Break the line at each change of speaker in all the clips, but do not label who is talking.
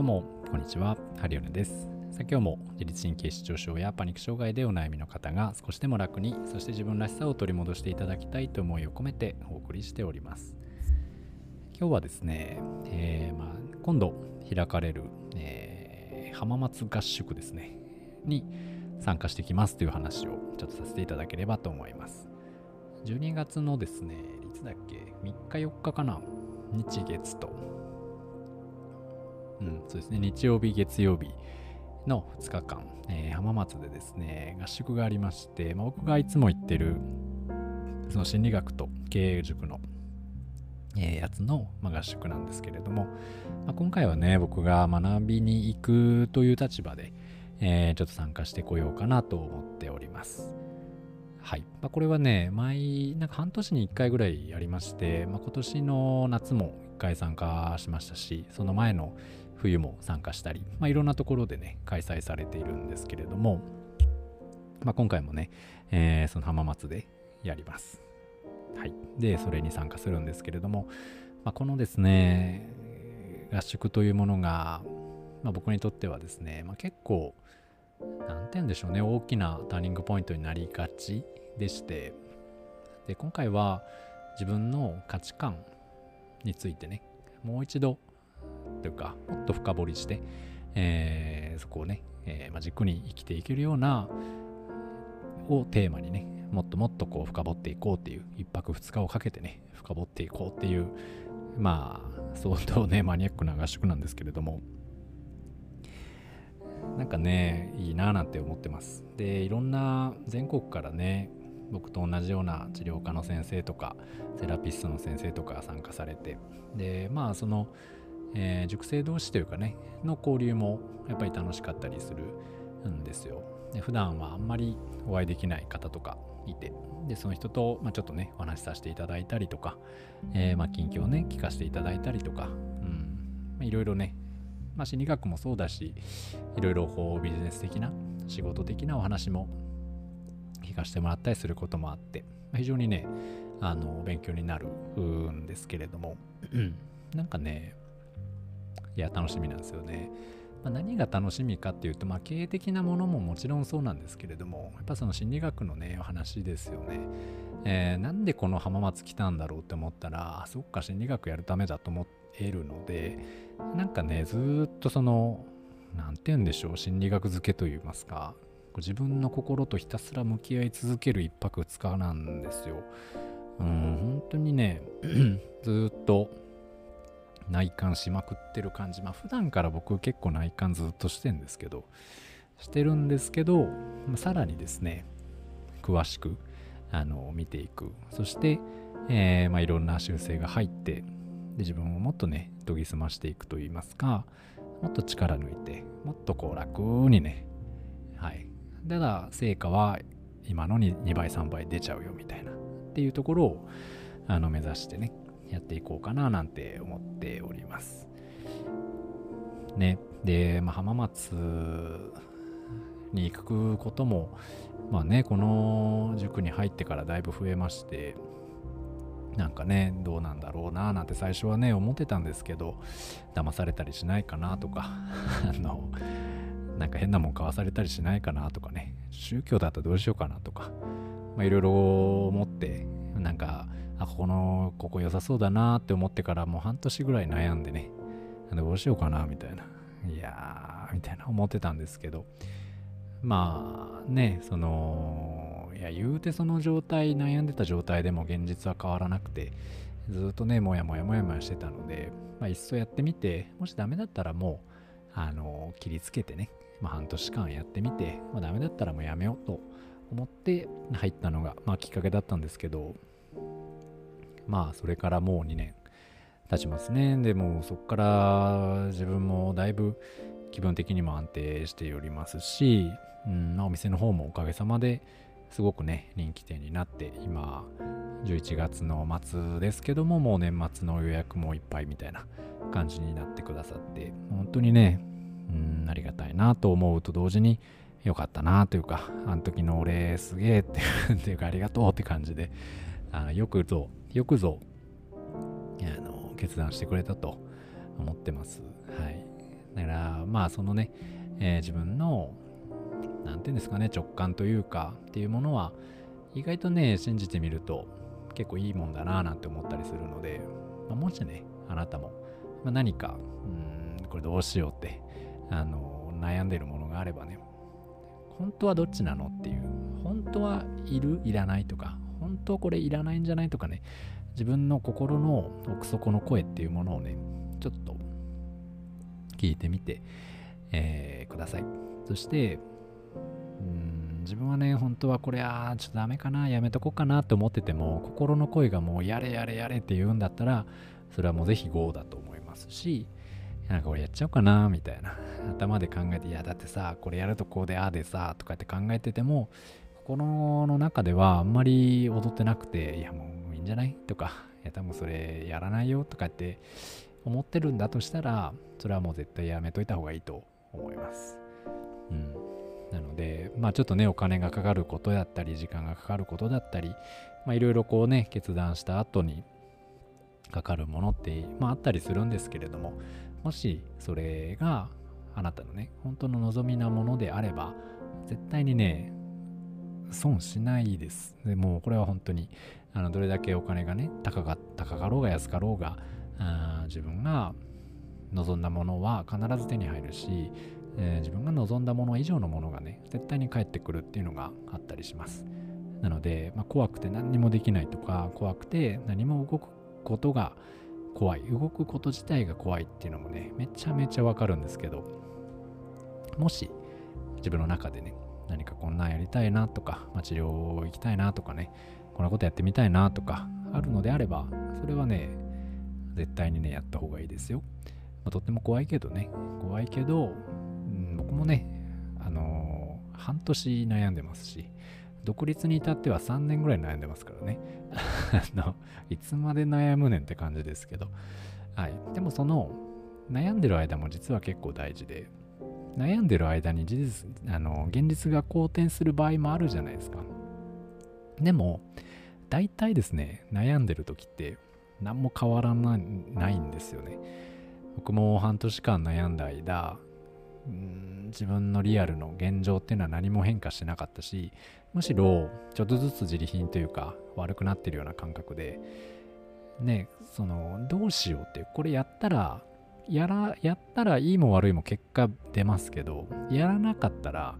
どうも、こんにちは。ハリオネです。さ今日も自律神経失調症やパニック障害でお悩みの方が少しでも楽に、そして自分らしさを取り戻していただきたいと思いを込めてお送りしております。今日はですね、えー、まあ、今度開かれる、えー、浜松合宿ですね、に参加してきますという話をちょっとさせていただければと思います。12月のですね、いつだっけ、3日4日かな、日月と、うん、そうですね、日曜日、月曜日の2日間、えー、浜松でですね、合宿がありまして、まあ、僕がいつも行ってる、その心理学と経営塾の、えー、やつの、まあ、合宿なんですけれども、まあ、今回はね、僕が学びに行くという立場で、えー、ちょっと参加してこようかなと思っております。はい。まあ、これはね、毎、なんか半年に1回ぐらいやりまして、まあ、今年の夏も1回参加しましたし、その前の冬も参加したり、まあ、いろんなところでね、開催されているんですけれども、まあ、今回もね、えー、その浜松でやります。はい。で、それに参加するんですけれども、まあ、このですね、合宿というものが、まあ、僕にとってはですね、まあ、結構、なんて言うんでしょうね、大きなターニングポイントになりがちでして、で、今回は自分の価値観についてね、もう一度というか、もっと深掘りして、えー、そこをね、えーまあ、軸に生きていけるような、をテーマにね、もっともっとこう深掘っていこうっていう、一泊二日をかけてね、深掘っていこうっていう、まあ、相当ね、マニアックな合宿なんですけれども、なんかね、いいなぁなんて思ってます。で、いろんな全国からね、僕と同じような治療科の先生とか、セラピストの先生とか参加されて、で、まあ、その、えー、塾生同士というかね、の交流もやっぱり楽しかったりするんですよ。で普段はあんまりお会いできない方とかいて、で、その人と、まあ、ちょっとね、お話しさせていただいたりとか、えー、まあ、近況をね、聞かせていただいたりとか、うん、まあ、いろいろね、まあ、心理学もそうだし、いろいろこうビジネス的な、仕事的なお話も聞かせてもらったりすることもあって、まあ、非常にね、あの、勉強になるんですけれども、う んなんかね、いや、楽しみなんですよね。まあ、何が楽しみかっていうと、まあ、経営的なものももちろんそうなんですけれども、やっぱその心理学のね、お話ですよね。えー、なんでこの浜松来たんだろうって思ったら、そっか、心理学やるためだと思えるので、なんかね、ずっとその、なんて言うんでしょう、心理学付けといいますか、自分の心とひたすら向き合い続ける一泊二日なんですよ。うん、本当にね、ずっと内観しまくってる感じ。まあ普段から僕結構内観ずっとしてんですけど、してるんですけど、まあ、さらにですね、詳しくあの見ていく。そして、えー、まあ、いろんな修正が入って、で自分をもっとね、研ぎ澄ましていくといいますか、もっと力抜いて、もっとこう楽にね、はい。ただ、成果は今のに2倍、3倍出ちゃうよみたいな、っていうところをあの目指してね、やっていこうかななんて思っております。ね。で、まあ、浜松に行くことも、まあね、この塾に入ってからだいぶ増えまして、なんかね、どうなんだろうななんて最初はね、思ってたんですけど、騙されたりしないかなとか、あの、なんか変なもん買わされたりしないかなとかね、宗教だったらどうしようかなとか、まあいろいろ思って、なんか、あ、ここの、ここ良さそうだなって思ってからもう半年ぐらい悩んでね、どうしようかなみたいな。いやー、みたいな思ってたんですけど、まあね、その、いや、言うてその状態、悩んでた状態でも現実は変わらなくて、ずっとね、もやもやもやもやしてたので、まあ、いっそやってみて、もしダメだったらもう、あの、切りつけてね、まあ、半年間やってみて、まあ、ダメだったらもうやめようと思って入ったのが、まあ、きっかけだったんですけど、まあそれからもう2年経ちますね。でもそこから自分もだいぶ気分的にも安定しておりますし、うんまあ、お店の方もおかげさまですごくね人気店になって今11月の末ですけどももう年末の予約もいっぱいみたいな感じになってくださって本当にねうんありがたいなと思うと同時によかったなというかあの時の俺すげえっていう かありがとうって感じであよくぞよくぞあの決断してくれたと思ってます。はい。だからまあそのね、えー、自分の何て言うんですかね直感というかっていうものは意外とね信じてみると結構いいもんだななんて思ったりするので、まあ、もしねあなたも、まあ、何かうんこれどうしようってあの悩んでるものがあればね本当はどっちなのっていう本当はいる？いらない？とか当これいらないんじゃないとかね自分の心の奥底の声っていうものをねちょっと聞いてみて、えー、ください。そしてうん自分はね本当はこれあちょっとダメかなやめとこうかなって思ってても心の声がもうやれやれやれって言うんだったらそれはもうぜひ GO だと思いますしなんかこれやっちゃおうかなみたいな。頭で考えていやだってさこれやるとこうであでさとかって考えてても心の中ではあんまり踊ってなくていやもういいんじゃない？とかいや多分それやらないよとかって思ってるんだとしたらそれはもう絶対やめといた方がいいと思います。うん。なのでまあちょっとねお金がかかることだったり時間がかかることだったりまあいろいろこうね決断した後にかかるものって、まあ、あったりするんですけれどももしそれがあなたのね本当の望みなものであれば絶対にね損しないです。でもうこれは本当にあのどれだけお金がね高か高かろうが安かろうがあ自分が望んだものは必ず手に入るし、えー、自分が望んだもの以上のものがね絶対に返ってくるっていうのがあったりします。なので、まあ、怖くて何にもできないとか怖くて何も動くことが怖い。動くこと自体が怖いっていうのもねめちゃめちゃわかるんですけどもし自分の中でね何かこんなんやりたいなとか、まあ、治療行きたいなとかねこんなことやってみたいなとかあるのであればそれはね絶対にねやった方がいいですよ、まあ、とっても怖いけどね。怖いけど、うん、僕もねあのー、半年悩んでますし独立に至っては3年ぐらい悩んでますからね。あのいつまで悩むねんって感じですけど。はい。でもその悩んでる間も実は結構大事で悩んでる間に事実あの現実が好転する場合もあるじゃないですか。でも大体ですね悩んでる時って何も変わらないんですよね。僕も半年間悩んだ間ん自分のリアルの現状っていうのは何も変化してなかったしむしろちょっとずつ自利品というか悪くなってるような感覚でねそのどうしようってこれやったらやら、やったらいいも悪いも結果出ますけど、やらなかったら、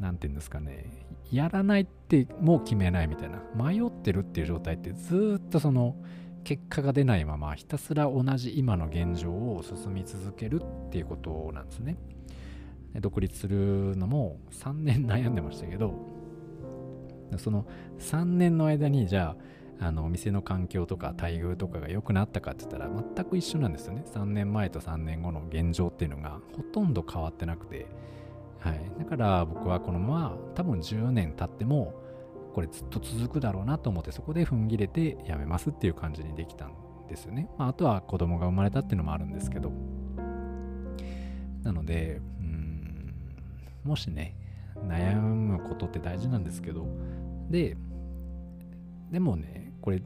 なんて言うんですかね、やらないってもう決めないみたいな、迷ってるっていう状態ってずっとその結果が出ないまま、ひたすら同じ今の現状を進み続けるっていうことなんですね。独立するのも3年悩んでましたけど、その3年の間にじゃああのお店の環境とか待遇とかが良くなったかって言ったら全く一緒なんですよね。3年前と3年後の現状っていうのがほとんど変わってなくて。はい。だから僕はこのまま多分10年経ってもこれずっと続くだろうなと思ってそこで踏ん切れてやめますっていう感じにできたんですよね、まあ、あとは子供が生まれたっていうのもあるんですけど。なのでうんもしね悩むことって大事なんですけど。ででもねこれ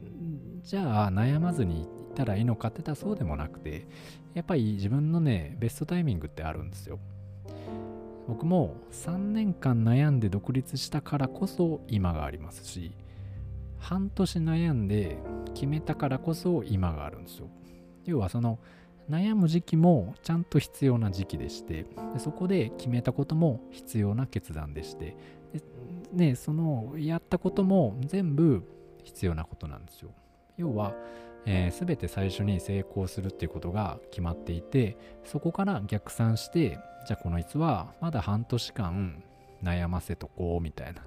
じゃあ悩まずにいったらいいのかって言ったらそうでもなくてやっぱり自分のねベストタイミングってあるんですよ。僕も3年間悩んで独立したからこそ今がありますし半年悩んで決めたからこそ今があるんですよ。要はその悩む時期もちゃんと必要な時期でしてでそこで決めたことも必要な決断でしてで、ね、そのやったことも全部必要なことなんですよ。要は、えー、全て最初に成功するっていうことが決まっていてそこから逆算してじゃあこのいつはまだ半年間悩ませとこうみたいな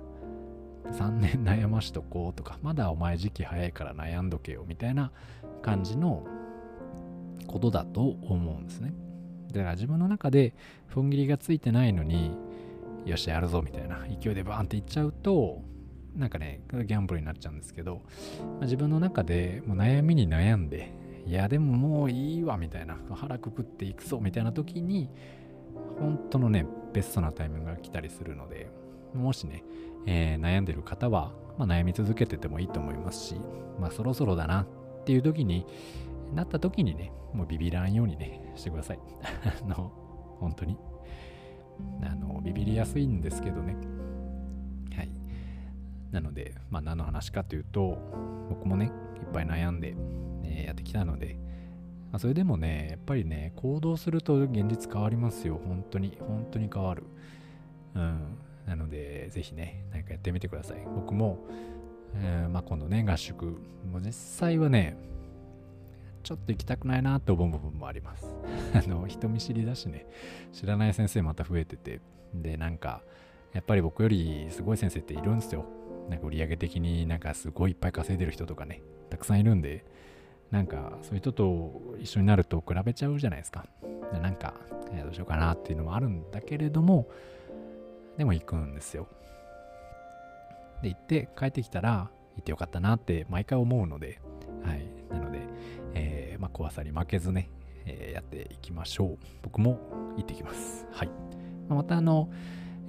3年 悩ましとこうとかまだお前時期早いから悩んどけよみたいな感じのことだと思うんですねだから自分の中で踏ん切りがついてないのによしやるぞみたいな勢いでバーンっていっちゃうとなんかね、ギャンブルになっちゃうんですけど、まあ、自分の中でもう悩みに悩んで、いや、でももういいわ、みたいな、腹くくっていくぞ、みたいな時に、本当のね、ベストなタイミングが来たりするので、もしね、えー、悩んでる方は、まあ、悩み続けててもいいと思いますし、まあ、そろそろだなっていう時に、なった時にね、もうビビらんようにね、してください。あの、本当に。あの、ビビりやすいんですけどね。なので、まあ何の話かというと、僕もね、いっぱい悩んで、えー、やってきたので、まあ、それでもね、やっぱりね、行動すると現実変わりますよ。本当に、本当に変わる。うん。なので、ぜひね、何かやってみてください。僕も、えー、まあ、今度ね、合宿、もう実際はね、ちょっと行きたくないなって思う部分もあります。あの、人見知りだしね、知らない先生また増えてて、で、なんか、やっぱり僕よりすごい先生っているんですよ。なんか売上的になんかすごいいっぱい稼いでる人とかね、たくさんいるんで、なんかそういう人と一緒になると比べちゃうじゃないですか。なんか、どうしようかなっていうのもあるんだけれども、でも行くんですよ。で、行って帰ってきたら、行ってよかったなって毎回思うので、はい。なので、えー、まあ、怖さに負けずね、えー、やっていきましょう。僕も行ってきます。はい。まあ、またあの、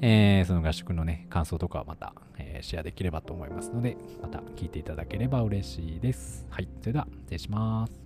えー、その合宿のね、感想とかはまた、えー、シェアできればと思いますので、また聞いていただければ嬉しいです。はい。それでは、失礼します。